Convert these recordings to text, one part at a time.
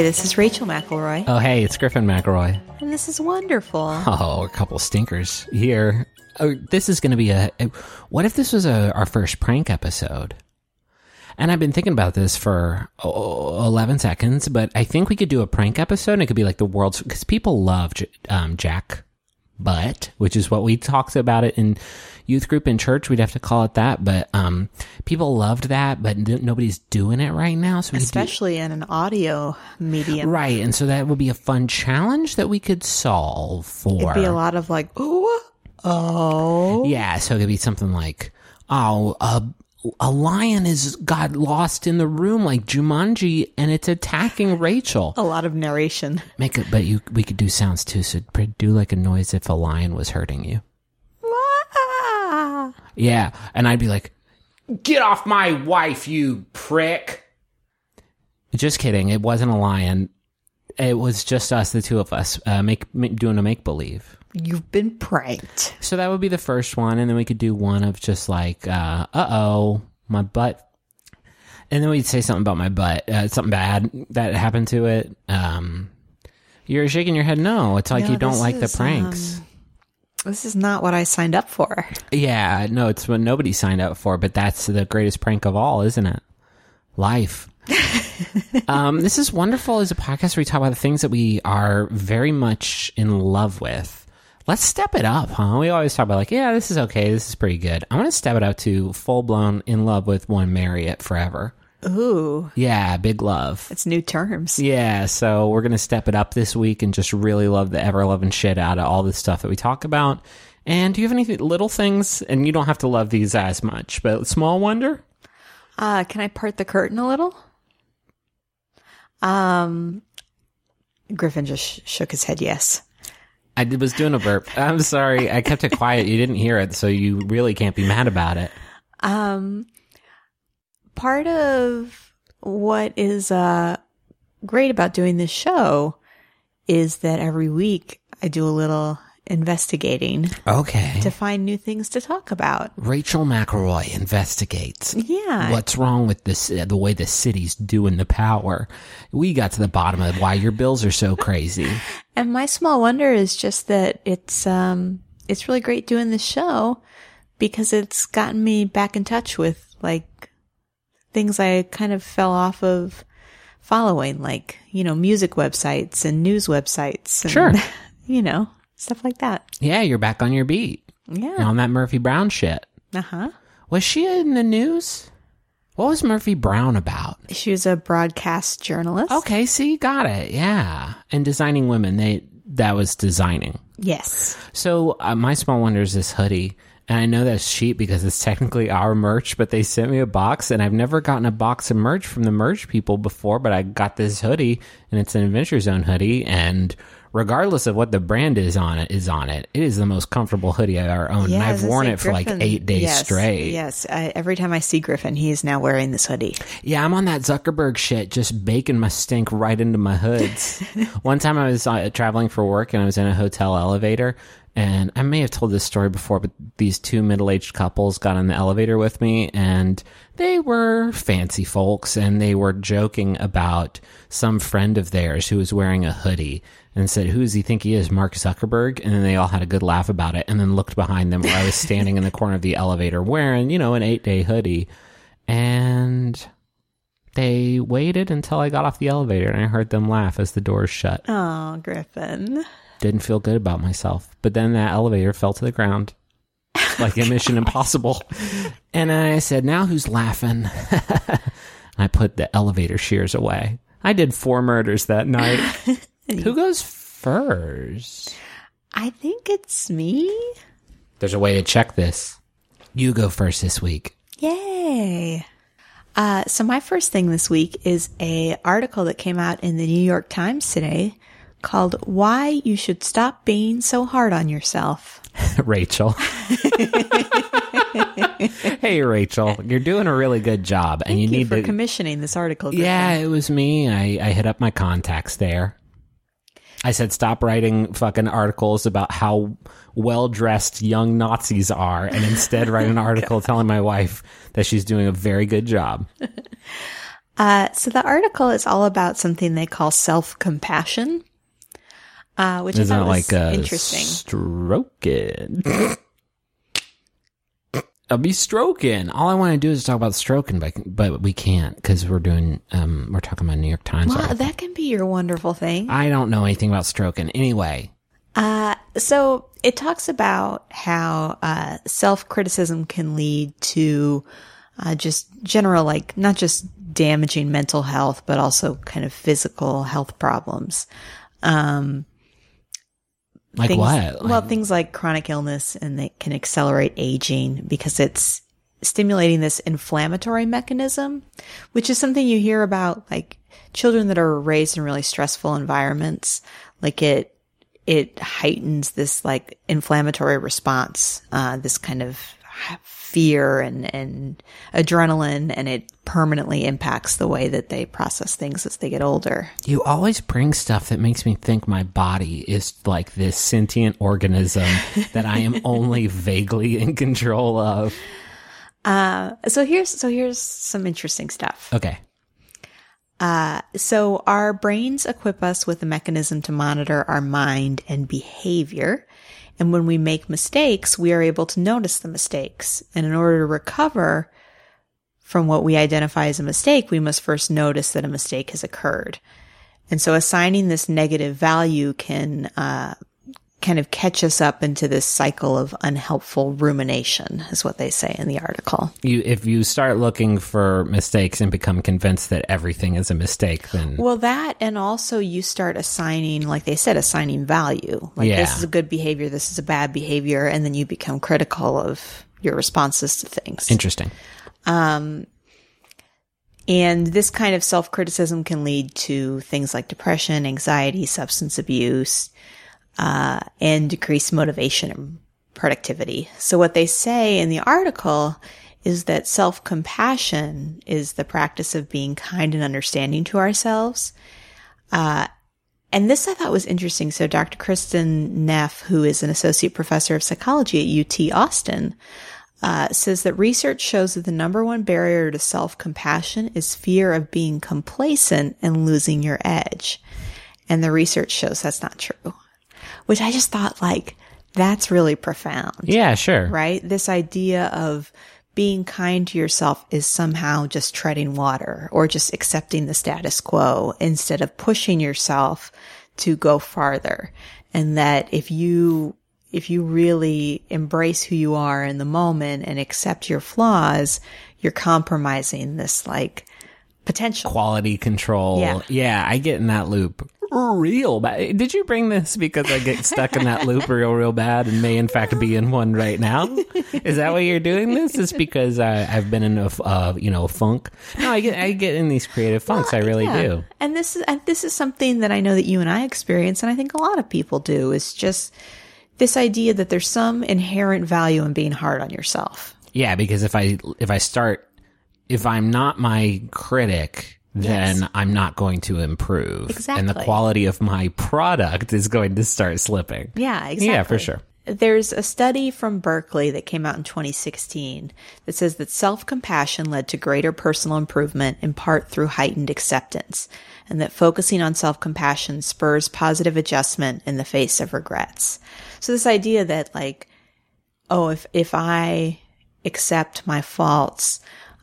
Hi, this is Rachel McElroy, Oh, hey, it's Griffin McElroy. and this is wonderful. Oh, a couple stinkers here. Oh, this is going to be a, a. What if this was a, our first prank episode? And I've been thinking about this for oh, 11 seconds, but I think we could do a prank episode and it could be like the world's. Because people love J- um, Jack Butt, which is what we talked about it in youth group in church. We'd have to call it that. But um, people loved that, but n- nobody's doing it right now. So could do- Especially in an audio medium. Right, and so that would be a fun challenge that we could solve for. It'd be a lot of like, oh, oh. Yeah, so it could be something like, oh, a, a lion is got lost in the room like Jumanji, and it's attacking Rachel. A lot of narration. Make it, but you we could do sounds too. So do like a noise if a lion was hurting you. Ah. Yeah, and I'd be like, "Get off my wife, you prick!" Just kidding. It wasn't a lion. It was just us, the two of us, uh, make, make doing a make believe. You've been pranked. So that would be the first one, and then we could do one of just like, uh oh, my butt, and then we'd say something about my butt, uh, something bad that happened to it. Um, you're shaking your head. No, it's like No, you don't like the pranks. um, This is not what I signed up for. yeah, no, it's what nobody signed up for, but that's the greatest prank of all, isn't it? Life. um, this is wonderful as a podcast where we talk about the things that we are very much in love with. Let's step it up, huh? We always talk about like, yeah, this is okay, this is pretty good. I want to step it up to full blown in love with one Marriott forever. Ooh, Yeah, big love. it's new terms. Yeah, so we're gonna step it up this week and just really love the ever loving shit out of all the stuff that we talk about. And do you have any little things? And you don't have to love these as much, but small wonder. Uh, can I part the curtain a little? Um, Griffin just sh- shook his head yes. I did- was doing a burp. I'm sorry, I kept it quiet. You didn't hear it, so you really can't be mad about it. Um, part of what is uh great about doing this show is that every week I do a little investigating Okay. to find new things to talk about. Rachel McElroy investigates. Yeah. What's wrong with this? Uh, the way the city's doing the power. We got to the bottom of why your bills are so crazy. And my small wonder is just that it's um it's really great doing this show because it's gotten me back in touch with like things I kind of fell off of following, like, you know, music websites and news websites and Sure. you know, stuff like that. Yeah, you're back on your beat Yeah. on that Murphy Brown shit. Uh-huh. Was she in the news? What was Murphy Brown about? She was a broadcast journalist. Okay, see, got it. Yeah, and designing women. They that was designing. Yes. So uh, my small wonder is this hoodie, and I know that's cheap because it's technically our merch. But they sent me a box, and I've never gotten a box of merch from the merch people before. But I got this hoodie, and it's an Adventure Zone hoodie, and regardless of what the brand is on it, is on it. It is the most comfortable hoodie I've ever owned, and Yeah, I I've worn it for like eight days yes, straight. Yes. I, every time I see Griffin, he is now wearing this hoodie. Yeah, I'm on that Zuckerberg shit, just baking my stink right into my hoods. One time I was uh, traveling for work and I was in a hotel elevator, and I may have told this story before, but these two middle aged couples got in the elevator with me, and they were fancy folks, and they were joking about some friend of theirs who was wearing a hoodie. And said, "Who does he think he is, Mark Zuckerberg?" And then they all had a good laugh about it. And then looked behind them where I was standing in the corner of the elevator wearing, you know, an eight day hoodie. And they waited until I got off the elevator and I heard them laugh as the doors shut. Oh, Griffin. Didn't feel good about myself. But then that elevator fell to the ground like a mission impossible. And I said, Now who's laughing? I put the elevator shears away. I did four murders that night. Who goes first? I think it's me. There's a way to check this. You go first this week. Yay. Uh, so my first thing this week is a article that came out in the New York Times today called "Why You Should Stop Being So Hard on Yourself." Rachel. hey, Rachel, you're doing a really good job, and you you need for to. commissioning this article. Yeah, it was me. I, I hit up my contacts there. I said, stop writing fucking articles about how well dressed young Nazis are, and instead write an article telling my wife that she's doing a very good job. Uh, so the article is all about something they call self compassion, uh, which Isn't I thought was like uh, interesting. stroking? I'll be stroking. All I want to do is talk about stroking, but but we can't because we're doing um we're talking about New York Times. Article. that can be your wonderful thing. I don't know anything about stroking. Anyway, Uh, so it talks about how uh, self criticism can lead to uh, just general, like not just damaging mental health, but also kind of physical health problems. Um, like things, what? Well, things like chronic illness and they can accelerate aging because it's stimulating this inflammatory mechanism, which is something you hear about like children that are raised in really stressful environments. Like it, it heightens this like inflammatory response, uh, this kind of fear and, and adrenaline, and it permanently impacts the way that they process things as they get older. You always bring stuff that makes me think my body is like this sentient organism that I am only vaguely in control of. Uh, so here's, so here's some interesting stuff. Okay. Uh, so our brains equip us with a mechanism to monitor our mind and behavior. And when we make mistakes, we are able to notice the mistakes. And in order to recover from what we identify as a mistake, we must first notice that a mistake has occurred. And so assigning this negative value can, uh, kind of catch us up into this cycle of unhelpful rumination is what they say in the article. You if you start looking for mistakes and become convinced that everything is a mistake, then Well, that and also you start assigning, like they said, assigning value. Like Yeah. this is a good behavior, this is a bad behavior, and then you become critical of your responses to things. interesting. Um And this kind of self criticism can lead to things like depression, anxiety, substance abuse, uh, and decreased motivation and productivity. So what they say in the article is that self compassion is the practice of being kind and understanding to ourselves. Uh, and this I thought was interesting. So Dr. Kristin Neff, who is an associate professor of psychology at UT Austin, uh, says that research shows that the number one barrier to self compassion is fear of being complacent and losing your edge. And the research shows that's not true, which I just thought like, that's really profound, Yeah, sure. right? This idea of being kind to yourself is somehow just treading water or just accepting the status quo instead of pushing yourself to go farther. And that if you if you really embrace who you are in the moment and accept your flaws, you're compromising this like potential. Quality control. Yeah. yeah, I get in that loop real bad. Did you bring this because I get stuck in that loop real, real bad and may in fact be in one right now? Is that why you're doing this? Is because I, I've been in a uh, you know, funk? No, I get, I get in these creative funks. I really Yeah. do. And this is and this is something that I know that you and I experience, and I think a lot of people do. Is just this idea that there's some inherent value in being hard on yourself. Yeah, because if I if I start if I'm not my critic, then Yes. I'm not going to improve. And the quality of my product is going to start slipping. Yeah, exactly. Yeah, for sure. There's a study from Berkeley that came out in 2016 that says that self compassion led to greater personal improvement in part through heightened acceptance, and that focusing on self compassion spurs positive adjustment in the face of regrets. So, this idea that, like, oh, if, if I accept my faults,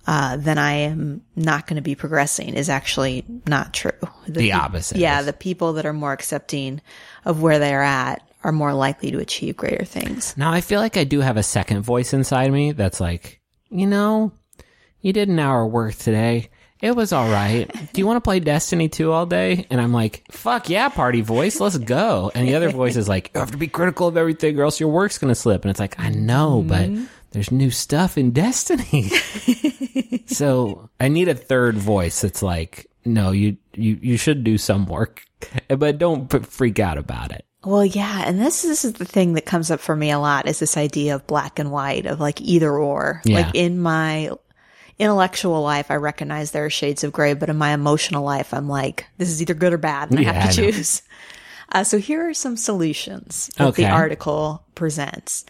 uh, then I am not going to be progressing is actually not true. The opposite Yeah, the people that are more accepting of where they are at are more likely to achieve greater things. Now I feel like I do have a second voice inside me that's like, you know, you did an hour work today. It was all right. Do you want to play Destiny 2 all day? And I'm like, fuck yeah, party voice, let's go. And the other voice is like, you have to be critical of everything or else your work's going to slip. And it's like, I know, but there's new stuff in Destiny. so I need a third voice that's like, no, you, you, you should do some work, but don't p- freak out about it. Well, yeah, and this this is the thing that comes up for me a lot is this idea of black and white of like either or. Yeah. Like in my intellectual life, I recognize there are shades of gray, but in my emotional life, I'm like, this is either good or bad, and I have to I choose. Uh, so here are some solutions that Okay. the article presents.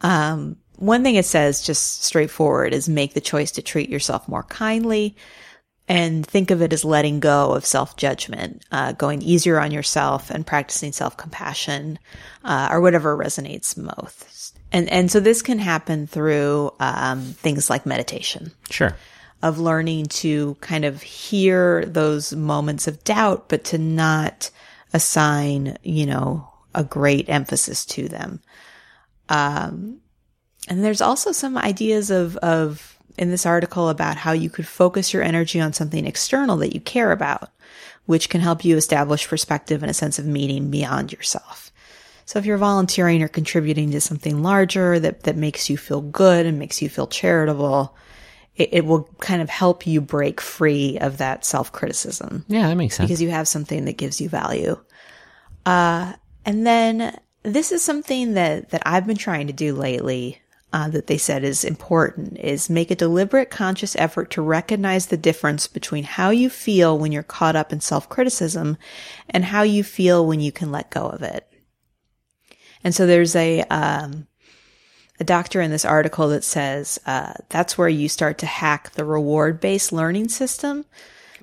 Um, one thing it says, just straightforward, is make the choice to treat yourself more kindly. and think of it as letting go of self judgment, uh, going easier on yourself and practicing self compassion, uh, or whatever resonates most. And, and so this can happen through, um, things like meditation Sure. of learning to kind of hear those moments of doubt, but to not assign, you know, a great emphasis to them. Um, and there's also some ideas of, of in this article about how you could focus your energy on something external that you care about, which can help you establish perspective and a sense of meaning beyond yourself. So if you're volunteering or contributing to something larger that, that makes you feel good and makes you feel charitable, it, it will kind of help you break free of that self criticism Yeah, that makes sense. because you have something that gives you value. Uh, and then this is something that, that I've been trying to do lately. Uh, that they said is important is make a deliberate conscious effort to recognize the difference between how you feel when you're caught up in self-criticism and how you feel when you can let go of it. And so there's a, um, a doctor in this article that says, uh, that's where you start to hack the reward-based learning system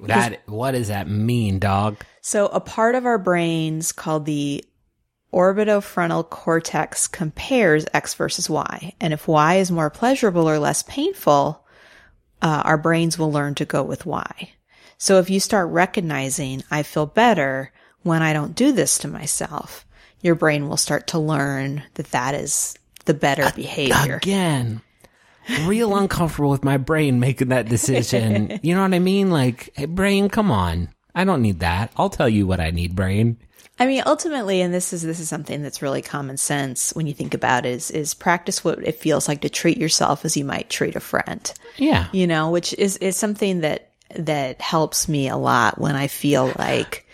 that what does that mean, dog? so a part of our brains called the orbitofrontal cortex compares X versus Y. And if Y is more pleasurable or less painful, uh, our brains will learn to go with Y. So if you start recognizing, I feel better when I don't do this to myself, your brain will start to learn that that is the better behavior. Again. Real uncomfortable with my brain making that decision. you know what I mean? Like, hey, brain, come on. I don't need that. I'll tell you what I need, brain. I mean, ultimately, and this is this is something that's really common sense when you think about it, is is practice what it feels like to treat yourself as you might treat a friend. Yeah. You know, which is is something that that helps me a lot when I feel like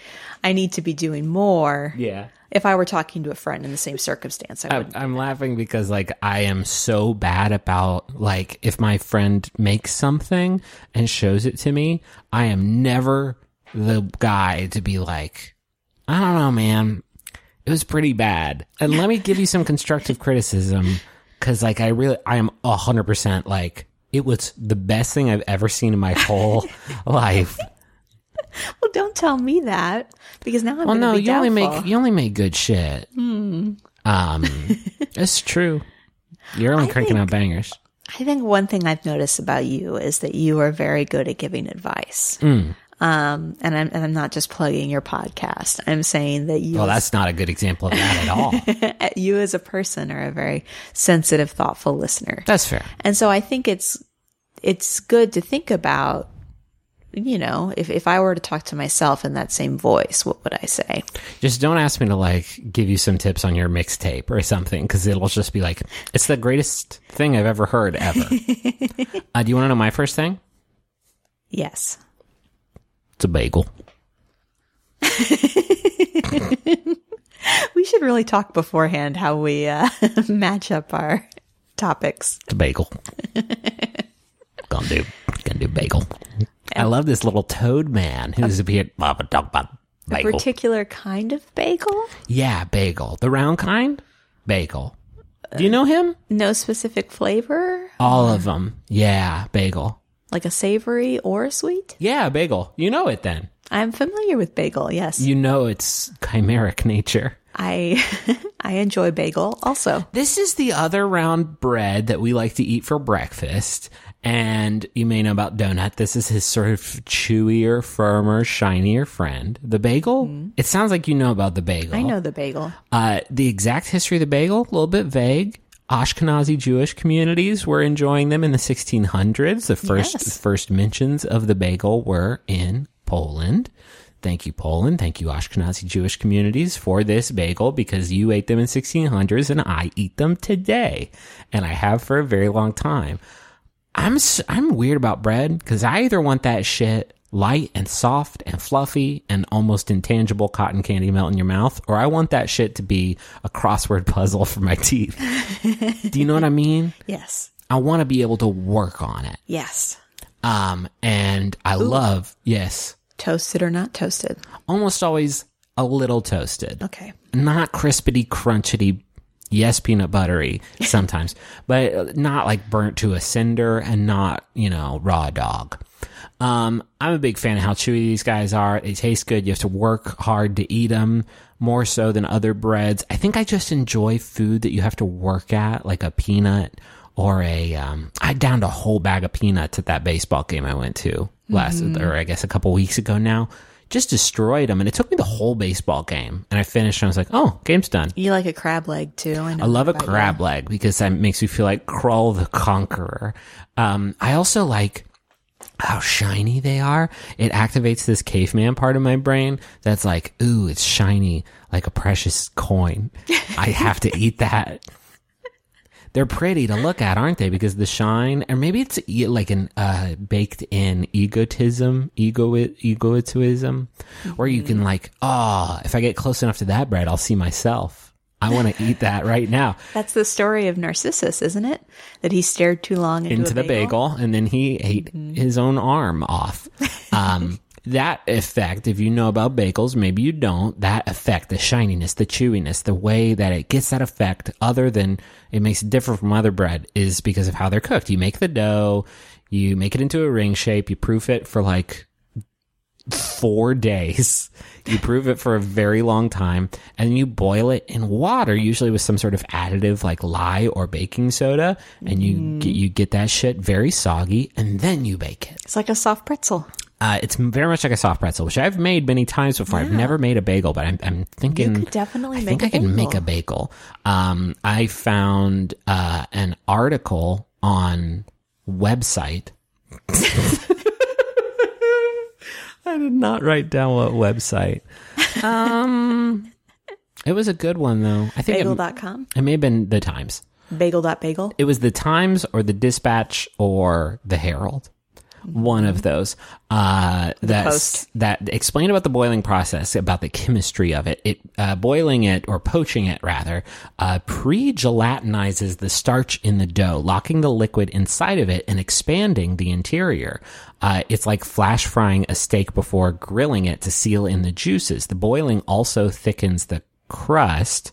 I need to be doing more. Yeah. If I were talking to a friend in the same circumstance, I would. I'm, I'm laughing because like I am so bad about like if my friend makes something and shows it to me, I am never the guy to be like, I don't know, man. It was pretty bad. And let me give you some constructive criticism cuz like I really I am 100% like it was the best thing I've ever seen in my whole life. well, don't tell me that because now I'm Well, no, be you only make you only make good shit. Um, it's true. You're only cranking out bangers. I think one thing I've noticed about you is that you are very good at giving advice. Mm. Um, and I'm, and I'm not just plugging your podcast. I'm saying that you, Well, that's not a good example of that at all. you as a person are a very sensitive, thoughtful listener. That's fair. And so I think it's, it's good to think about, you know, if, if I were to talk to myself in that same voice, what would I say? Just don't ask me to like give you some tips on your mixtape or something because it'll just be like it's the greatest thing I've ever heard ever. uh, do you want to know my first thing? Yes. It's a bagel. We should really talk beforehand how we, uh, match up our topics. It's a bagel. gonna do, gonna do bagel. I love this little toad man who's appeared. Blah, talk about A particular kind of bagel? yeah, bagel. The round kind. Bagel. Do you know him? No specific flavor? All of them. Yeah, bagel. Like a savory or a sweet? Yeah, bagel. You know it then. I'm familiar with bagel, yes. You know its chimeric nature. I I enjoy bagel also. This is the other round bread that we like to eat for breakfast. And you may know about donut. This is his sort of chewier, firmer, shinier friend. The bagel. It sounds like you know about the bagel. I know the bagel. Uh, the exact history of the bagel, a little bit vague. Ashkenazi Jewish communities were enjoying them in the 1600s. The first Yes. first mentions of the bagel were in Poland. Thank you, Poland. Thank you, Ashkenazi Jewish communities, for this bagel because you ate them in 1600s and I eat them today, and I have for a very long time. I'm I'm weird about bread because I either want that shit light and soft and fluffy and almost intangible cotton candy melt in your mouth, or I want that shit to be a crossword puzzle for my teeth. Do you know what I mean? Yes. I want to be able to work on it. Yes. Um, and I love yes, Toasted or not toasted? almost always a little toasted Okay. not crispity, crunchity. Yes, peanut buttery sometimes, but not like burnt to a cinder and not, you know, raw dog. Um, I'm a big fan of how chewy these guys are. They taste good. You have to work hard to eat them more so than other breads. I think I just enjoy food that you have to work at, like a peanut or a. Um, I downed a whole bag of peanuts at that baseball game I went to last, or I guess a couple weeks ago now. Just destroyed them, and it took me the whole baseball game. And I finished, and I was like, "Oh, game's done." You like a crab leg too. I, I love a that crab leg because that makes me feel like Crawl the Conqueror. Um, I also like how shiny they are. It activates this caveman part of my brain that's like, ooh, it's shiny like a precious coin. I have to eat that. They're pretty to look at, aren't they? Because the shine, or maybe it's like an uh, baked in egotism, ego egoism, where you can like, oh, if I get close enough to that bread, I'll see myself. I want to eat that right now. That's the story of Narcissus, isn't it? That he stared too long into, into a the bagel, and then he ate his own arm off. Um, that effect, if you know about bagels, maybe you don't, that effect, the shininess, the chewiness, the way that it gets that effect, other than it makes it different from other bread, is because of how they're cooked. You make the dough, you make it into a ring shape, you proof it for like four days. You prove it for a very long time and you boil it in water, usually with some sort of additive like lye or baking soda. And you get, you get that shit very soggy and then you bake it. It's like a soft pretzel. Uh, it's very much like a soft pretzel, which I've made many times before. I've never made a bagel, but I'm, I'm thinking You could definitely I make think a I can make a bagel. Um, I found uh, an article on website. I did not write down what website. Um, it was a good one though. I think it, it may have been the Times. Bagel.bagel. It was the Times or the Dispatch or the Herald. One of those. Uh, Post. that explained about the boiling process, about the chemistry of it. It uh, boiling it or poaching it rather uh, pre-gelatinizes the starch in the dough, locking the liquid inside of it and expanding the interior. Uh, it's like flash frying a steak before grilling it to seal in the juices. The boiling also thickens the crust.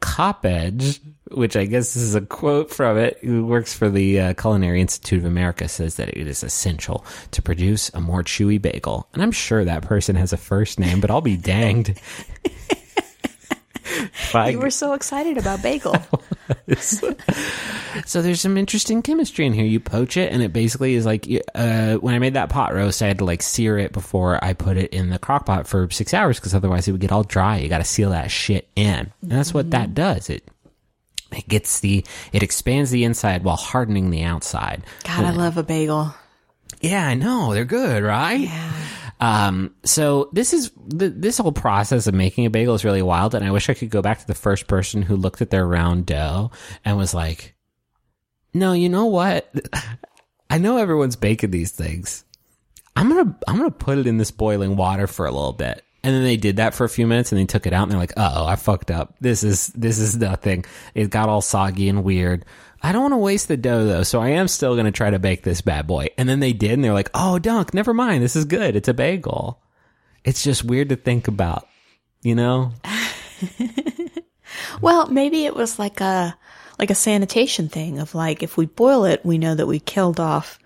Coppedge, which I guess is a quote from it, who works for the uh, Culinary Institute of America, says that it is essential to produce a more chewy bagel. And I'm sure that person has a first name, but I'll be danged. I- You were so excited about bagel. so there's some interesting chemistry in here. You poach it, and it basically is like uh, when I made that pot roast, I had to like sear it before I put it in the crock pot for six hours because otherwise it would get all dry. You got to seal that shit in, and that's what that does. It it gets the it expands the inside while hardening the outside. God, I love a bagel. Yeah, I know they're good, right? Yeah. Um, so this is th- this whole process of making a bagel is really wild, and I wish I could go back to the first person who looked at their round dough and was like, "No, you know what? I know everyone's baking these things. I'm gonna I'm gonna put it in this boiling water for a little bit." And then they did that for a few minutes, and they took it out, and they're like, "Uh oh, I fucked up. This is this is nothing. It got all soggy and weird." I don't want to waste the dough though, so I am still going to try to bake this bad boy. And then they did, and they're like, "Oh, Dunk, never mind. This is good. It's a bagel." It's just weird to think about, you know? Well, maybe it was like a like a sanitation thing of like if we boil it, we know that we killed off,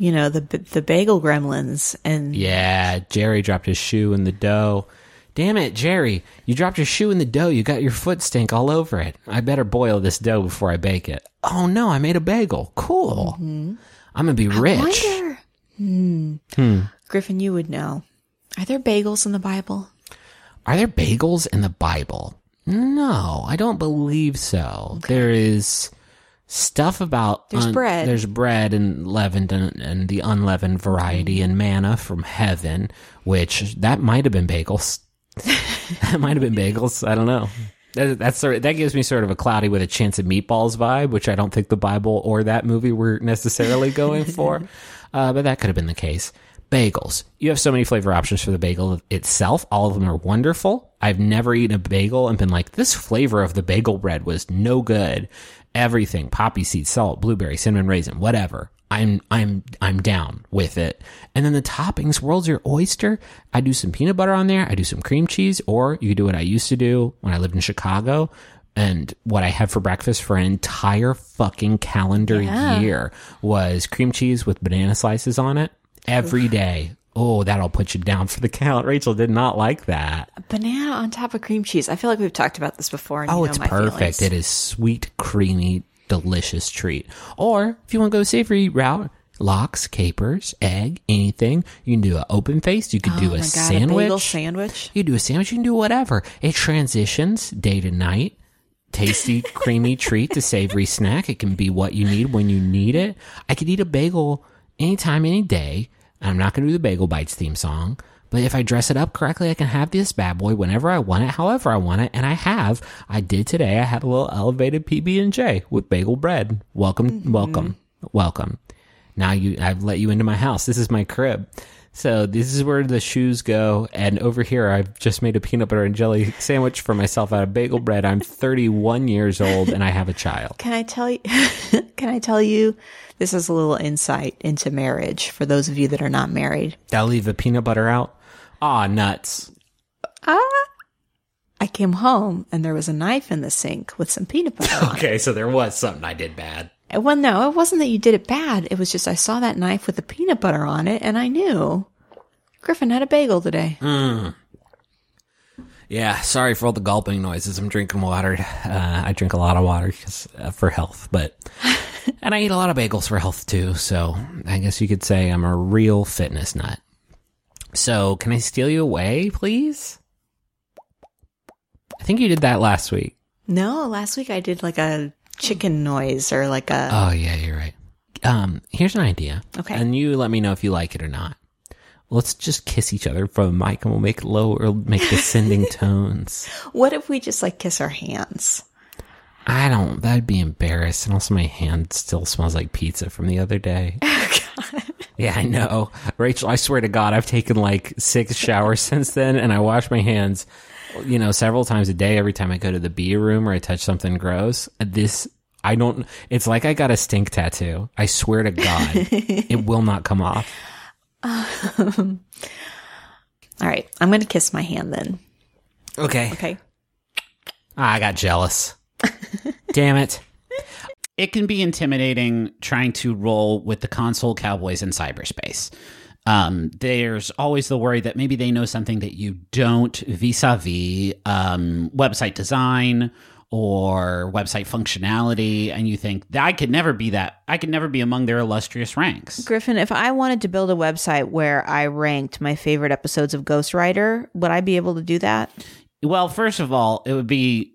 you know, the the bagel gremlins and Yeah, Jerry dropped his shoe in the dough. Damn it, Jerry! You dropped your shoe in the dough. You got your foot stink all over it. I better boil this dough before I bake it. Oh no, I made a bagel. Cool. I'm gonna be rich. wonder. Hmm. Griffin, you would know. Are there bagels in the Bible? Are there bagels in the Bible? No, I don't believe so. There is stuff about There's bread. There's bread and leavened and, and the unleavened variety and manna from heaven, which that might have been bagels. that might have been bagels. I don't know. That, that's sort of, that gives me sort of a cloudy with a chance of meatballs vibe, which I don't think the Bible or that movie were necessarily going for. Uh, but that could have been the case. Bagels. You have so many flavor options for the bagel itself. All of them are wonderful. I've never eaten a bagel and been like, this flavor of the bagel bread was no good. Everything, poppy seed, salt, blueberry, cinnamon raisin, whatever. I'm, I'm, I'm down with it. And then the toppings, world's your oyster. I do some peanut butter on there. I do some cream cheese, or you could do what I used to do when I lived in Chicago. And what I had for breakfast for an entire fucking calendar Yeah. year was cream cheese with banana slices on it every day. Oh, that'll put you down for the count. Rachel did not like that. Banana on top of cream cheese. I feel like we've talked about this before. And oh, you Oh, it's perfect. feelings. It is sweet, creamy, delicious treat. Or if you want to go savory route, lox, capers, egg, anything. You can do an open face. You could Oh do my a God, sandwich. bagel sandwich. You can do a sandwich. You can do whatever. It transitions day to night. Tasty, creamy treat to savory snack. It can be what you need when you need it. I could eat a bagel anytime, any day. I'm not going to do the Bagel Bites theme song, but if I dress it up correctly, I can have this bad boy whenever I want it, however I want it, and I have. I did today. I had a little elevated PB and J with bagel bread. Welcome, welcome, mm-hmm. welcome. Now you, I've let you into my house. This is my crib. So this is where the shoes go. And over here, I've just made a peanut butter and jelly sandwich for myself out of bagel bread. I'm 31 years old and I have a child. Can I tell you? can I tell you? This is a little insight into marriage for those of you that are not married. I'll leave the peanut butter out. Ah, nuts. Ah. I came home and there was a knife in the sink with some peanut butter. Okay, so there was something I did bad. Well, no, it wasn't that you did it bad. It was just I saw that knife with the peanut butter on it and I knew Griffin had a bagel today. Yeah, sorry for all the gulping noises. I'm drinking water. Uh, I drink a lot of water uh, for health, but and I eat a lot of bagels for health too. So I guess you could say I'm a real fitness nut. So can I steal you away, please? I think you did that last week. No, last week I did like a chicken noise or like a. Oh yeah, you're right. Um, here's an idea. Okay. And you let me know if you like it or not. Let's just kiss each other from the mic and we'll make low or make descending tones. what if we just like kiss our hands? I don't. That'd be embarrassed. And also, my hand still smells like pizza from the other day. Yeah, I know. Rachel, I swear to God, I've taken like six showers since then, and I wash my hands, you know, several times a day every time I go to the bee room or I touch something gross. This, I don't, it's like I got a stink tattoo. I swear to God, it will not come off. All right, I'm going to kiss my hand then. Okay. Okay. Ah, I got jealous. Damn it. it can be intimidating trying to roll with the console cowboys in cyberspace. Um, there's always the worry that maybe they know something that you don't vis-a-vis um, website design or website functionality, and you think that I could never be that. I could never be among their illustrious ranks. Griffin, if I wanted to build a website where I ranked my favorite episodes of Ghostwriter, would I be able to do that? Well, first of all, it would be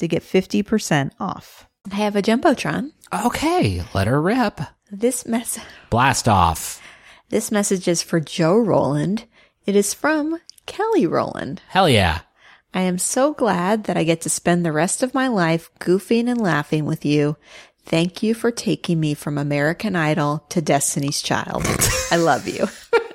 to get 50% off. I have a Jumbotron. Okay, let her rip. This mess Blast off. this message is for Joe Roland. It is from Kelly Roland. Hell yeah. I am so glad that I get to spend the rest of my life goofing and laughing with you. Thank you for taking me from American Idol to Destiny's Child. I love you.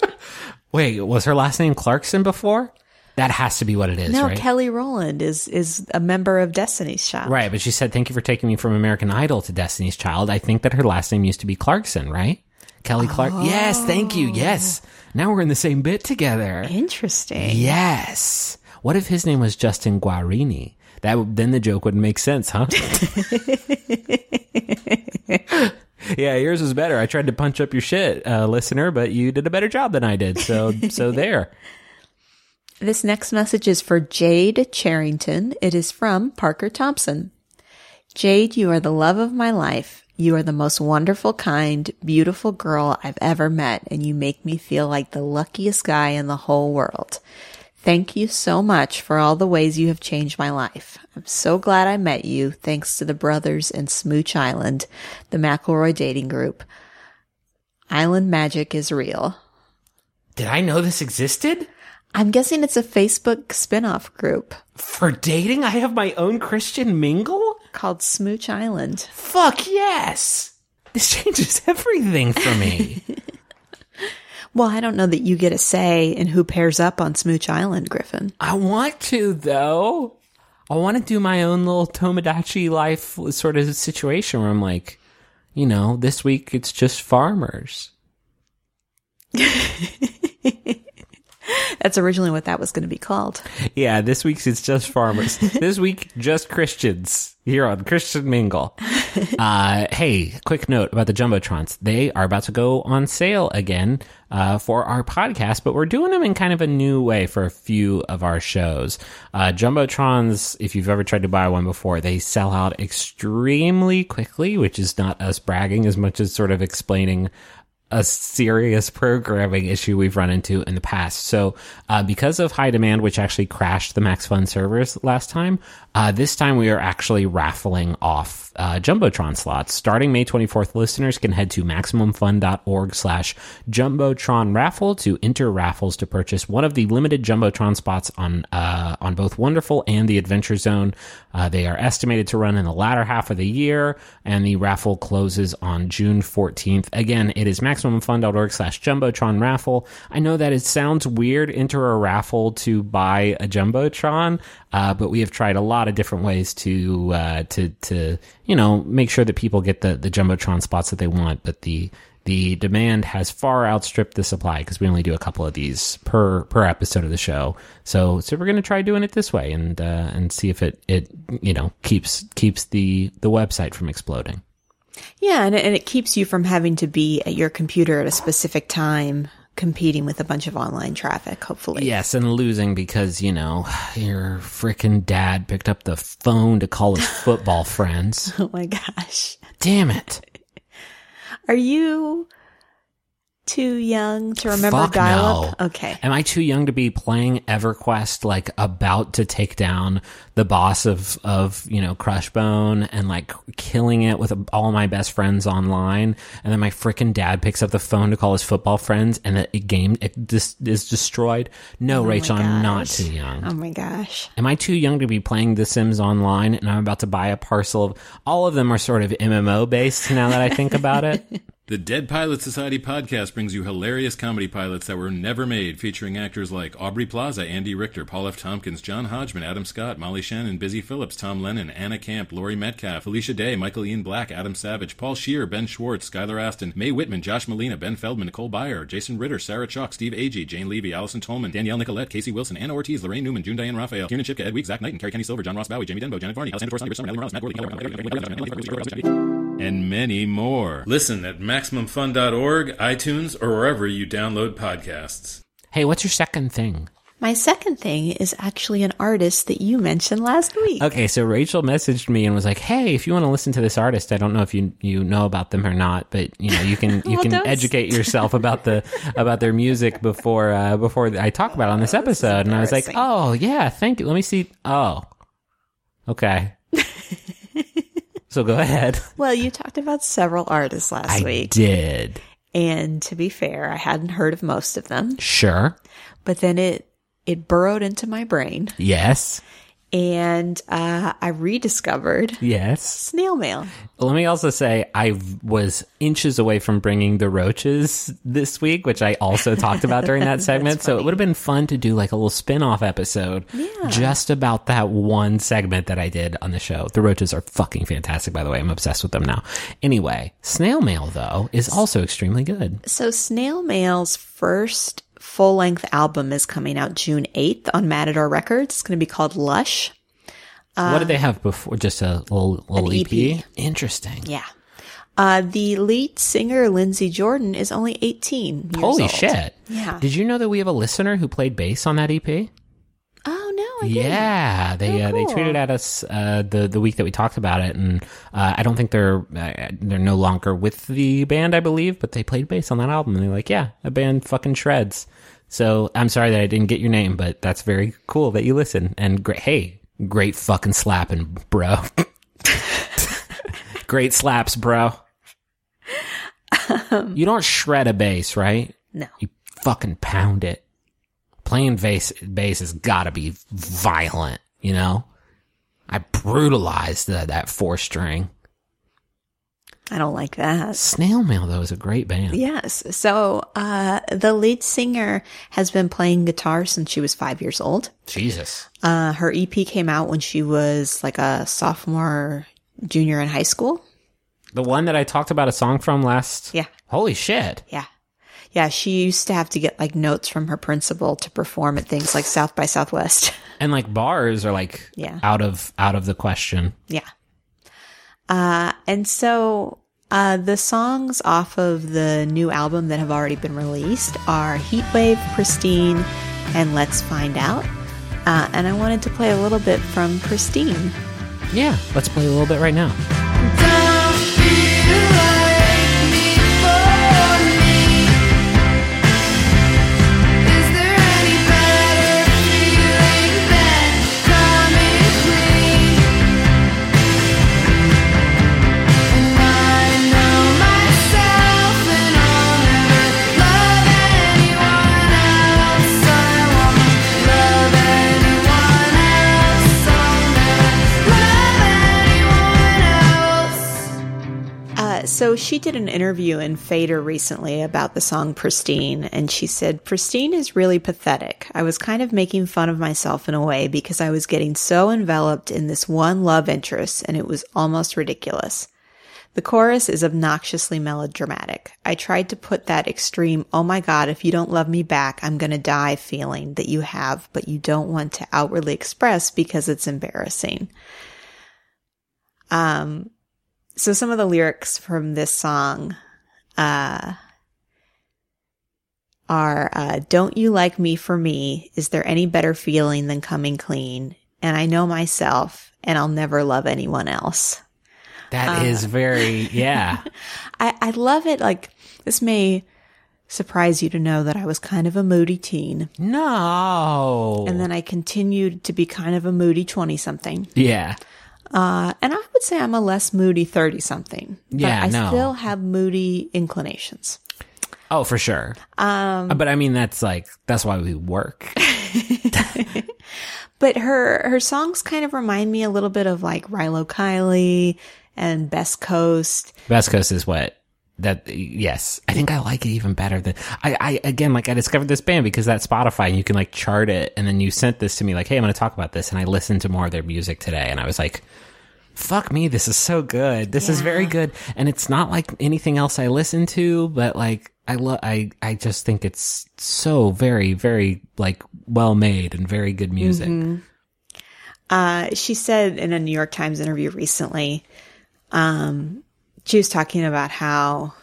Wait, was her last name Clarkson before? That has to be what it is, No, right? Kelly Rowland is is a member of Destiny's Child. right, but she said, thank you for taking me from American Idol to Destiny's Child. I think that her last name used to be Clarkson, right? Kelly Clark. Yes, thank you. Yes. Now we're in the same bit together. Interesting. Yes. What if his name was Justin Guarini? That then the joke would make sense, huh? yeah, yours was better. I tried to punch up your shit, uh, listener, but you did a better job than I did. So, so there. This next message is for Jade Charrington. It is from Parker Thompson. Jade, you are the love of my life. You are the most wonderful, kind, beautiful girl I've ever met, and you make me feel like the luckiest guy in the whole world. Thank you so much for all the ways you have changed my life. I'm so glad I met you thanks to the brothers in Smooch Island, the McElroy dating group. Island magic is real. Did I know this existed? I'm guessing it's a Facebook spin-off group For dating, I have my own Christian mingle? called Smooch Island. Fuck yes! This changes everything for me. Well, I don't know that you get a say in who pairs up on Smooch Island, Griffin. I want to, though. I want to do my own little Tomodachi life sort of situation where I'm like, you know, this week it's just farmers. That's originally what that was going to be called. Yeah, this week's it's just farmers. this week, just Christians here on Christian Mingle. Uh, hey, quick note about the Jumbotrons. They are about to go on sale again uh, for our podcast, but we're doing them in kind of a new way for a few of our shows. Uh, Jumbotrons, if you've ever tried to buy one before, they sell out extremely quickly, which is not us bragging as much as sort of explaining a serious programming issue we've run into in the past. So, uh, because of high demand, which actually crashed the Max Fun servers last time, uh, this time we are actually raffling off uh, Jumbotron slots. Starting May 24th, listeners can head to MaximumFun.org slash Jumbotron raffle to enter raffles to purchase one of the limited Jumbotron spots on, uh, on both Wonderful and the Adventure Zone. Uh, they are estimated to run in the latter half of the year, and the raffle closes on June 14th. Again, it is MaximumFun.org slash Jumbotron raffle. I know that it sounds weird, enter a raffle to buy a Jumbotron, uh, but we have tried a lot of different ways to, uh, to, to, you know, make sure that people get the, the Jumbotron spots that they want, but the, the demand has far outstripped the supply because we only do a couple of these per per episode of the show. So so we're gonna try doing it this way and uh, and see if it it you know keeps keeps the the website from exploding. Yeah, and it, and it keeps you from having to be at your computer at a specific time competing with a bunch of online traffic, hopefully. Yes, and losing because you know your freaking dad picked up the phone to call his football friends. Oh my gosh. Damn it! Are you too young to remember Fuck dial up? no. Okay. Am I too young to be playing EverQuest, like about to take down the boss of, of, you know, Crushbone and like killing it with all my best friends online? And then my freaking dad picks up the phone to call his football friends and the game it just is destroyed. No, Oh Rachel, I'm not too young. Oh my gosh. Am I too young to be playing The Sims online and I'm about to buy a parcel of all of them are sort of MMO based now that I think about it? The Dead Pilot Society podcast brings you hilarious comedy pilots that were never made, featuring actors like Aubrey Plaza, Andy Richter, Paul F. Tompkins, John Hodgman, Adam Scott, Molly Shannon, Busy Philipps, Tom Lennon, Anna Camp, Laurie Metcalf, Felicia Day, Michael Ian Black, Adam Savage, Paul Scheer, Ben Schwartz, Skylar Astin, Mae Whitman, Josh Malina, Ben Feldman, Nicole Byer, Jason Ritter, Sarah Chalke, Steve Agee, Jane Levy, Allison Tolman, Danielle Nicolet, Casey Wilson, Anna Ortiz, Laraine Newman, June Diane Raphael, Kiernan Shipka, Ed Week, Zach Knight, and Kerri Kenney-Silver, John Ross Bowie, Jamie Denbo, Janet Varney, Alessandra Torres, Summer, Ellie Morales, Matt Gordon, and many more. Listen at MaximumFun.org, iTunes, or wherever you download podcasts. hey, what's your second thing? My second thing is actually an artist that you mentioned last week. Okay, so Rachel messaged me and was like, "Hey, if you want to listen to this artist, I don't know if you you know about them or not, but you know you can you Well, can don't educate yourself about the about their music before uh, before I talk about it on this episode." And I was like, "Oh yeah, thank you. Let me see. Oh, okay." So go ahead. Well, you talked about several artists last I week. did. And to be fair, I hadn't heard of most of them, Sure. but then it, it burrowed into my brain Yes. And, uh, I rediscovered Yes. snail mail. Let me also say I was inches away from bringing the Roches this week, which I also talked about during that segment. So it would have been fun to do like a little spin-off episode just about that one segment that I did on the show. The Roches are fucking fantastic, by the way. I'm obsessed with them now. Anyway, snail mail though is also extremely good. So snail mail's first full length album is coming out June 8th on Matador Records. It's going to be called Lush. what did they have before? Just a little, little EP? EP. Interesting. Yeah. Uh, the lead singer, Lindsey Jordan, is only 18 years Holy old. shit. Yeah. Did you know that we have a listener who played bass on that EP? Oh, no, I didn't. Yeah, they Oh, uh, they tweeted at us uh, the the week that we talked about it, and uh, I don't think they're uh, they're no longer with the band, I believe, but they played bass on that album, and they're like, yeah, a band fucking shreds. So I'm sorry that I didn't get your name, but that's very cool that you listen, and great. Hey, great fucking slapping, bro. great slaps, bro. Um, you don't shred a bass, right? No. You fucking pound it. Playing bass, bass has got to be violent, you know? I brutalized the, that four string. I don't like that. Snail Mail, though, is a great band. Yes. So, uh, the lead singer has been playing guitar since she was five years old. Jesus. Uh, her EP came out when she was like a sophomore, junior in high school. The one that I talked about a song from last. Yeah. Holy shit. Yeah. Yeah. She used to have to get like notes from her principal to perform at things like South by Southwest. And like bars are like Yeah. out of out of the question. Yeah. Uh, and so uh, the songs off of the new album that have already been released are Heatwave, Pristine, and Let's Find Out. Uh, and I wanted to play a little bit from Pristine. Yeah, let's play a little bit right now. So she did an interview in Fader recently about the song Pristine, and she said, Pristine is really pathetic. I was kind of making fun of myself in a way because I was getting so enveloped in this one love interest, and it was almost ridiculous. The chorus is obnoxiously melodramatic. I tried to put that extreme, oh my god, if you don't love me back, I'm gonna die feeling that you have, but you don't want to outwardly express because it's embarrassing. Um, so some of the lyrics from this song uh are uh don't you like me for me is there any better feeling than coming clean and i know myself and i'll never love anyone else That is very yeah. i i love it like this may surprise you to know that i was kind of a moody teen no. and then i continued to be kind of a moody 20 something yeah. Uh and i would say i'm a less moody 30 something Yeah, but i no. still have moody inclinations Oh, for sure. Um, but I mean, that's like that's why we work. But her her songs kind of remind me a little bit of like Rilo Kiley and Best Coast. Best Coast is what that. Yes, I think I like it even better than I. I again, like I discovered this band because that Spotify and you can like chart it, and then you sent this to me like, hey, I'm going to talk about this, and I listened to more of their music today, and I was like. Fuck me, this is so good. This is very good. And it's not like anything else I listen to, but like I love I I just think it's so very very like well made and very good music. Uh, she said in a New York Times interview recently, um, she was talking about how,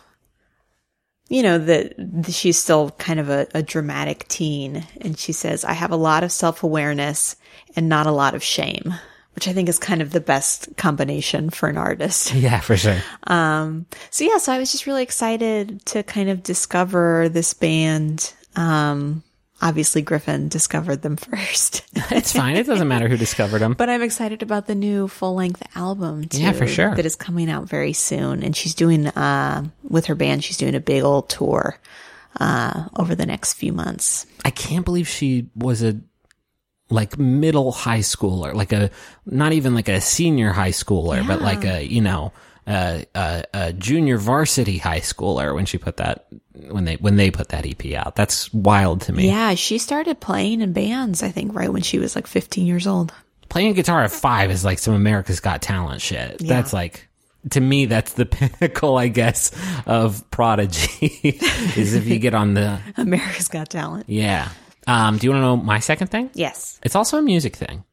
you know, that she's still kind of a, a dramatic teen. And she says, I have a lot of self awareness and not a lot of shame, which I think is kind of the best combination for an artist. Yeah, for sure. Um, so yeah, so I was just really excited to kind of discover this band, um, obviously Griffin discovered them first. It's fine. It doesn't matter who discovered them. But I'm excited about the new full length album too. Yeah, for sure. That is coming out very soon. And she's doing, uh, with her band, she's doing a big old tour, uh, over the next few months. I can't believe she was a like middle high schooler, like a not even like a senior high schooler, but like a you know a, a, a junior varsity high schooler when she put that when they when they put that EP out. That's wild to me. Yeah, she started playing in bands, I think, right when she was like 15 years old. Playing guitar at five is like some America's Got Talent shit. That's like to me that's the pinnacle, I guess, of prodigy. is if you get on the America's Got Talent. yeah. Um, do you want to know my second thing? Yes. It's also a music thing.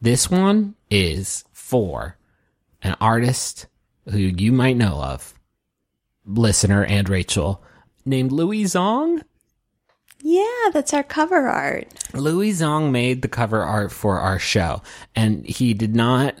This one is for an artist who you might know of, listener and Rachel, named Louis Zong. Yeah, that's our cover art. Louis Zong made the cover art for our show, and he did not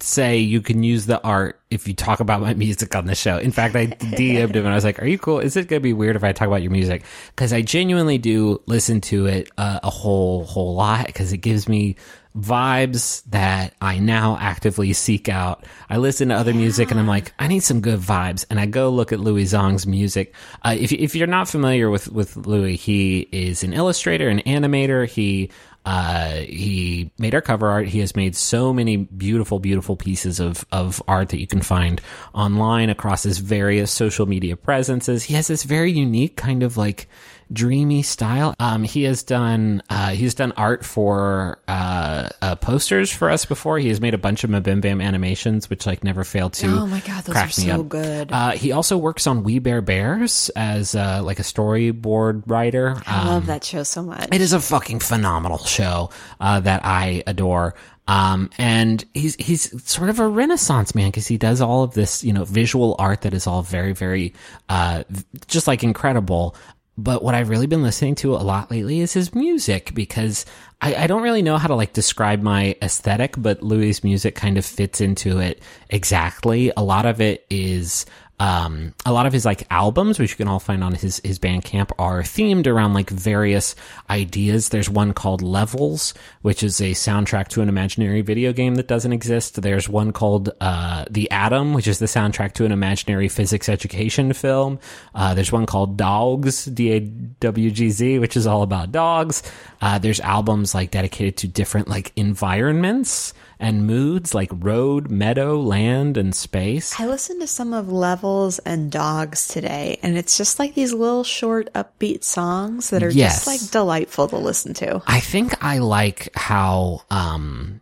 say you can use the art if you talk about my music on the show. In fact, I DM'd him and I was like, "Are you cool? Is it going to be weird if I talk about your music?" Because I genuinely do listen to it uh, a whole whole lot because it gives me vibes that I now actively seek out. I listen to other music and I'm like, I need some good vibes, and I go look at Louis Zong's music. Uh, if if you're not familiar with with Louis, he is an illustrator, an animator. He uh, he made our cover art. He has made so many beautiful, beautiful pieces of, of art that you can find online across his various social media presences. He has this very unique kind of like dreamy style. Um, he has done, uh, he's done art for, uh, uh, posters for us before. He has made a bunch of MBMBaM animations, which like never fail to Oh my God, those are so good. Uh, he also works on We Bare Bears as, uh, like a storyboard writer. I love that show so much. It is a fucking phenomenal show uh, that I adore. Um, and he's he's sort of a renaissance man because he does all of this, you know, visual art that is all very, very, uh, just like incredible. But what I've really been listening to a lot lately is his music because I, I don't really know how to like describe my aesthetic, but Louis' music kind of fits into it exactly. A lot of it is um, a lot of his like albums, which you can all find on his his Bandcamp, are themed around like various ideas. There's one called Levels, which is a soundtrack to an imaginary video game that doesn't exist. There's one called uh, The Atom, which is the soundtrack to an imaginary physics education film. Uh, there's one called Dogs, D A W G Z, which is all about dogs. Uh, there's albums like dedicated to different like environments and moods, like road, meadow, land, and space. I listened to some of Levels and Dogs today, and it's just like these little short upbeat songs that are Yes. just like delightful to listen to. I think I like how um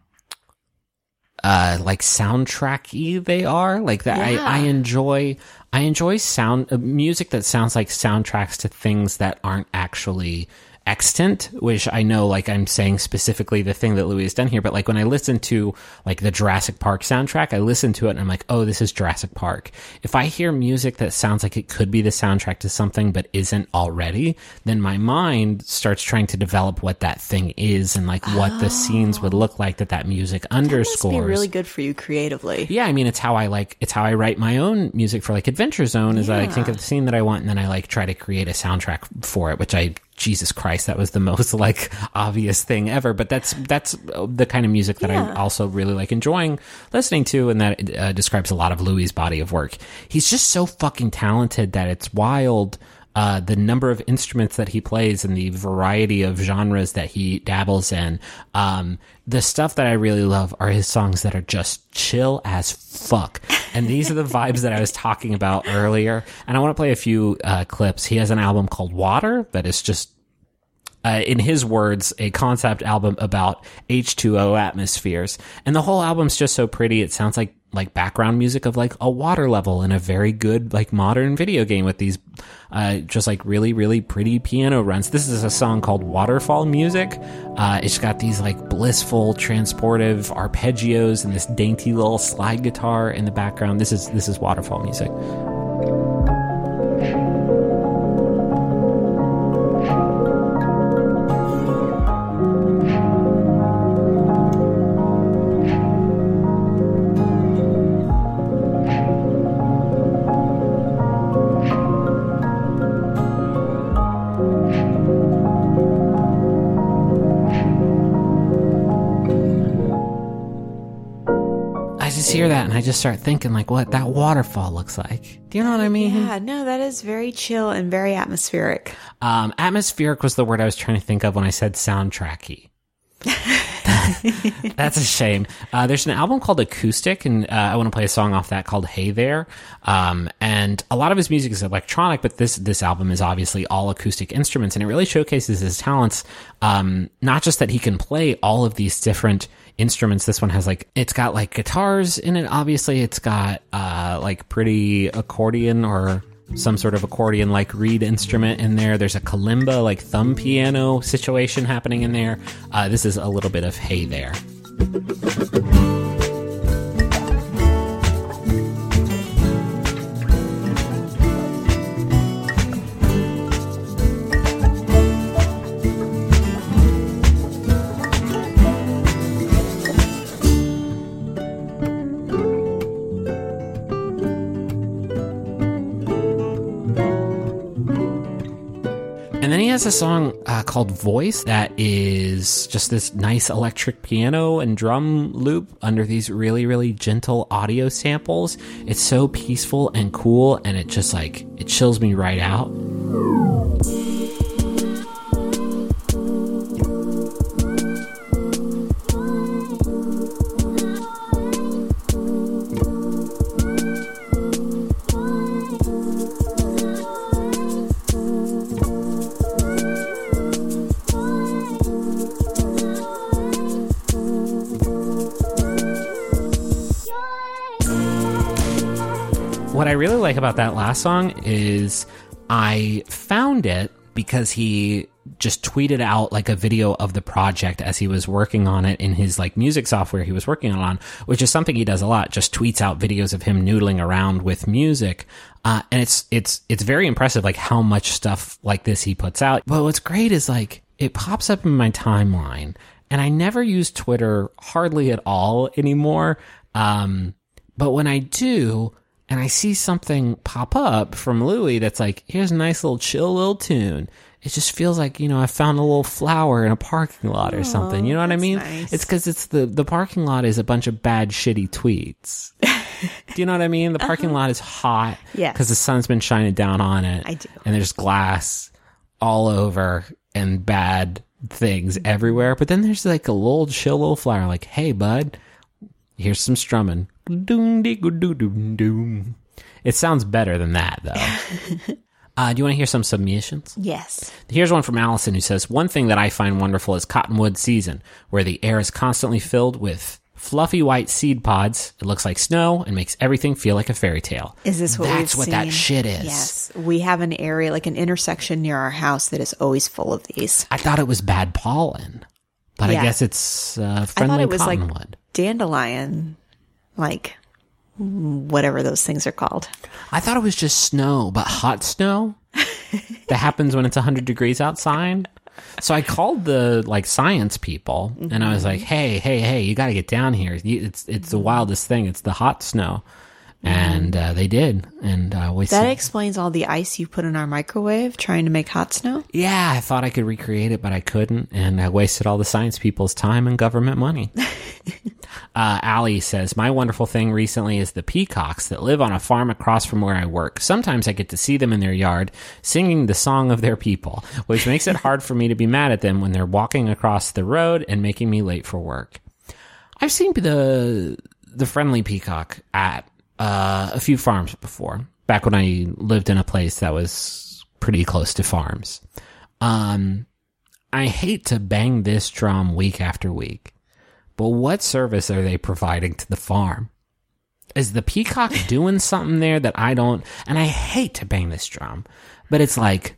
uh like soundtracky they are. Like that Yeah. I I enjoy I enjoy sound uh, music that sounds like soundtracks to things that aren't actually extant, which I know like I'm saying specifically the thing that Louis has done here, but like when I listen to like the Jurassic Park soundtrack, I listen to it and I'm like, "Oh, this is Jurassic Park." If I hear music that sounds like it could be the soundtrack to something but isn't already, then my mind starts trying to develop what that thing is and like what the scenes would look like that that music underscores. be really good for you creatively. Yeah, I mean, it's how I like, it's how I write my own music for like Adventure Zone is that I think of the scene that I want and then I like try to create a soundtrack for it, which I, Jesus Christ, that was the most like obvious thing ever. But that's, that's the kind of music that Yeah. I also really like enjoying listening to and that uh, describes a lot of Louis' body of work. He's just so fucking talented that it's wild. Uh, the number of instruments that he plays and the variety of genres that he dabbles in. Um, the stuff that I really love are his songs that are just chill as fuck. And these are the vibes that I was talking about earlier. And I want to play a few uh, clips. He has an album called Water that is just uh, in his words, a concept album about H2O atmospheres. And the whole album's just so pretty. It sounds like, like background music of like a water level in a very good, like modern video game with these, uh, just like really, really pretty piano runs. This is a song called Waterfall Music. Uh, it's got these like blissful, transportive arpeggios and this dainty little slide guitar in the background. This is, this is Waterfall Music. Hear that and I just start thinking like what that waterfall looks like. Do you know what I mean? Yeah, no, that is very chill and very atmospheric. Um, atmospheric was the word I was trying to think of when I said soundtracky. That's a shame. Uh, there's an album called Acoustic, and uh, I want to play a song off that called "Hey There." Um, and a lot of his music is electronic, but this this album is obviously all acoustic instruments, and it really showcases his talents. Um, not just that he can play all of these different instruments. This one has like it's got like guitars in it. Obviously, it's got uh, like pretty accordion or some sort of accordion like reed instrument in there. There's a kalimba like thumb piano situation happening in there. Uh, this is a little bit of hey there. And then he has a song uh, called Voice that is just this nice electric piano and drum loop under these really, really gentle audio samples. It's so peaceful and cool, and it just like, it chills me right out. About that last song is I found it because he just tweeted out like a video of the project as he was working on it in his like music software he was working on, which is something he does a lot. Just tweets out videos of him noodling around with music. Uh, and it's, it's, it's very impressive, like how much stuff like this he puts out. But what's great is like it pops up in my timeline and I never use Twitter hardly at all anymore. Um, but when I do, and I see something pop up from Louis that's like, here's a nice little chill little tune. It just feels like, you know, I found a little flower in a parking lot or something. You know what I mean? nice. It's cause it's the, the parking lot is a bunch of bad, shitty tweets. do you know what I mean? The parking lot is hot. Uh-huh. Yes. Cause the sun's been shining down on it. I do. And there's glass all over and bad things everywhere. But then there's like a little chill little flower like, hey, bud, here's some strumming. Doom, dee, doom, doom. It sounds better than that, though. uh, do you want to hear some submissions? Yes. Here's one from Allison who says, One thing that I find wonderful is cottonwood season, where the air is constantly filled with fluffy white seed pods. It looks like snow and makes everything feel like a fairy tale. Is this what That's what that shit is. Yes. We have an area, like an intersection near our house that is always full of these. I thought it was bad pollen, but I guess it's uh, I friendly thought it was like cottonwood. dandelion, like whatever those things are called. I thought it was just snow, but hot snow that happens when it's 100 degrees outside. So I called the like science people and I was mm-hmm. like, "Hey, hey, hey, you got to get down here. You- It's it's the wildest thing. It's the hot snow." And uh, they did, and uh, we That see- explains all the ice you put in our microwave trying to make hot snow. yeah, I thought I could recreate it, but I couldn't, and I wasted all the science people's time and government money. Uh, Allie says, My wonderful thing recently is the peacocks that live on a farm across from where I work. Sometimes I get to see them in their yard singing the song of their people, which makes it hard for me to be mad at them when they're walking across the road and making me late for work. I've seen the the friendly peacock at uh, a few farms before, back when I lived in a place that was pretty close to farms. Um, I hate to bang this drum week after week, but what service are they providing to the farm? Is the peacock doing something there that I don't? And I hate to bang this drum, but it's like,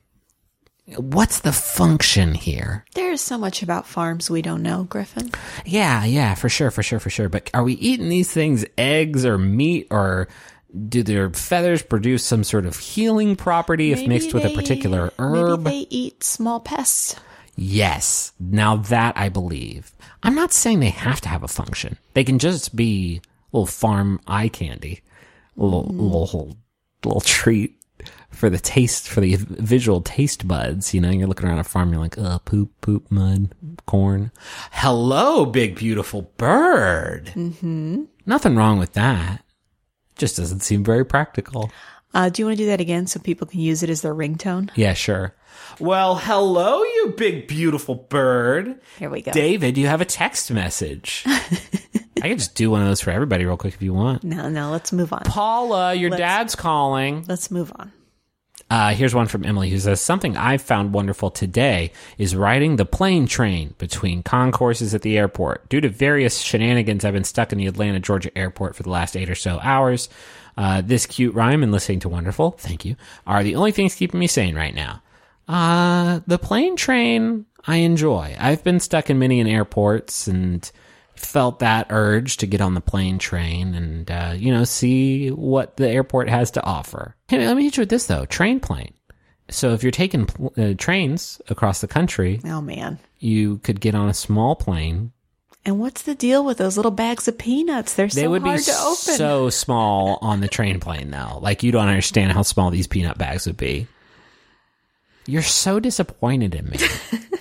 what's the function here? There's so much about farms we don't know, Griffin. Yeah, yeah, for sure, for sure, for sure. But are we eating these things eggs or meat or do their feathers produce some sort of healing property if Maybe mixed with a particular herb? Maybe they eat small pests. Yes. Now that I believe. I'm not saying they have to have a function. They can just be little farm eye candy, little mm. little little treat for the taste for the visual taste buds. You know, you're looking around a farm, you're like, uh, poop, poop, mud, corn. Hello, big beautiful bird. Mm-hmm. Nothing wrong with that. Just doesn't seem very practical. Uh, do you want to do that again so people can use it as their ringtone? Yeah, sure. Well, hello, you big, beautiful bird. Here we go. David, you have a text message. I can just do one of those for everybody real quick if you want. No, no, let's move on. Paula, your Let's- dad's calling. Let's move on. Uh, here's one from Emily who says something I've found wonderful today is riding the plane train between concourses at the airport. Due to various shenanigans, I've been stuck in the Atlanta, Georgia airport for the last eight or so hours. Uh, this cute rhyme and listening to wonderful, thank you, are the only things keeping me sane right now. Uh, the plane train I enjoy. I've been stuck in many in airports and felt that urge to get on the plane train and uh, you know see what the airport has to offer. Hey, let me hit you with this though: train plane. So if you're taking pl- uh, trains across the country, Oh man. you could get on a small plane. And what's the deal with those little bags of peanuts? They're They so would be hard to open. so small on the train plane though. Like you don't understand how small these peanut bags would be. You're so disappointed in me.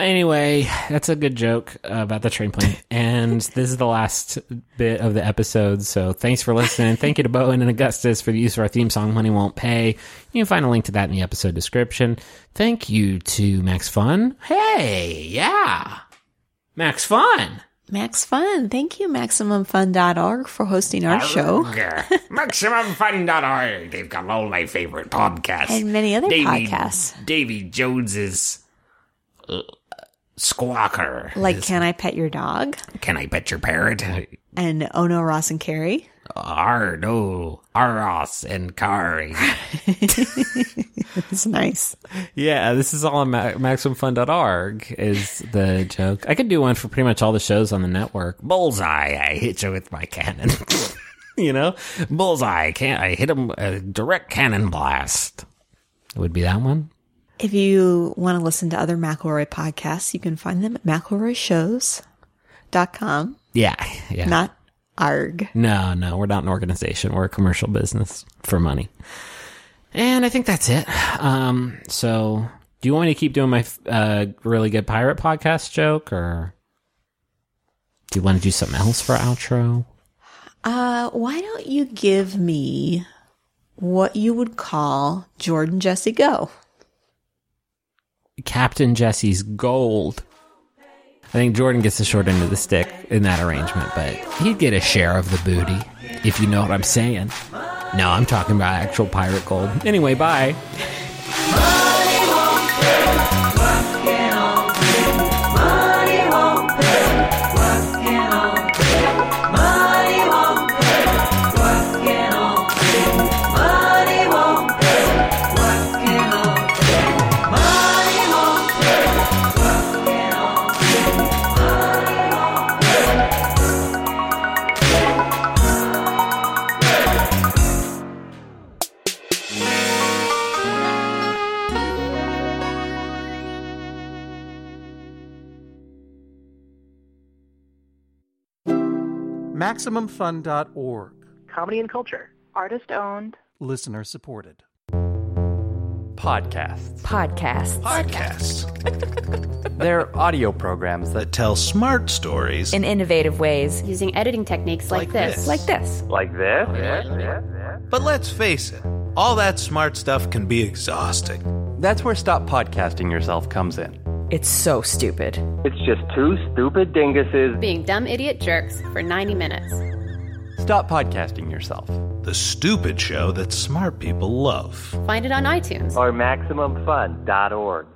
Anyway, that's a good joke uh, about the train plane. And this is the last bit of the episode. So thanks for listening. Thank you to Bo En and Augustus for the use of our theme song, Money Won't Pay. You can find a link to that in the episode description. Thank you to Max Fun. Hey, yeah. Max Fun. Max Fun. Thank you, MaximumFun.org, for hosting our show MaximumFun.org. They've got all my favorite podcasts. and many other Davy, podcasts. Davy Jones's uh, Squawker. Like Can I Pet Your Dog? Can I pet your parrot? And Oh No, Ross and Carrie. Arno, Aros, and Kari. It's nice. Yeah, this is all on Ma- MaximumFun.org is the joke. I could do one for pretty much all the shows on the network. Bullseye, I hit you with my cannon. You know, Bullseye, can't I hit him a uh, direct cannon blast? it would be that one. If you want to listen to other McElroy podcasts, you can find them at McElroyShows.com. Yeah, yeah. Not ARG. No, no, we're not an organization. We're a commercial business for money. And I think that's it. Um, so, do you want me to keep doing my uh, really good pirate podcast joke, or do you want to do something else for outro? Uh, why don't you give me what you would call Jordan Jesse Go? Captain Jesse's gold. I think Jordan gets the short end of the stick in that arrangement, but he'd get a share of the booty, if you know what I'm saying. No, I'm talking about actual pirate gold. Anyway, bye. MaximumFun.org. comedy and culture. Artist owned. Listener supported. Podcasts. Podcasts. Podcasts. They're audio programs that that tell smart stories In innovative ways. using editing techniques like, Like this. this. Like this. like this. But let's face it, all that smart stuff can be exhausting. That's where Stop Podcasting Yourself comes in. It's so stupid. It's just two stupid dinguses. Being dumb idiot jerks for 90 minutes. Stop Podcasting Yourself. The stupid show that smart people love. Find it on iTunes. Or MaximumFun.org.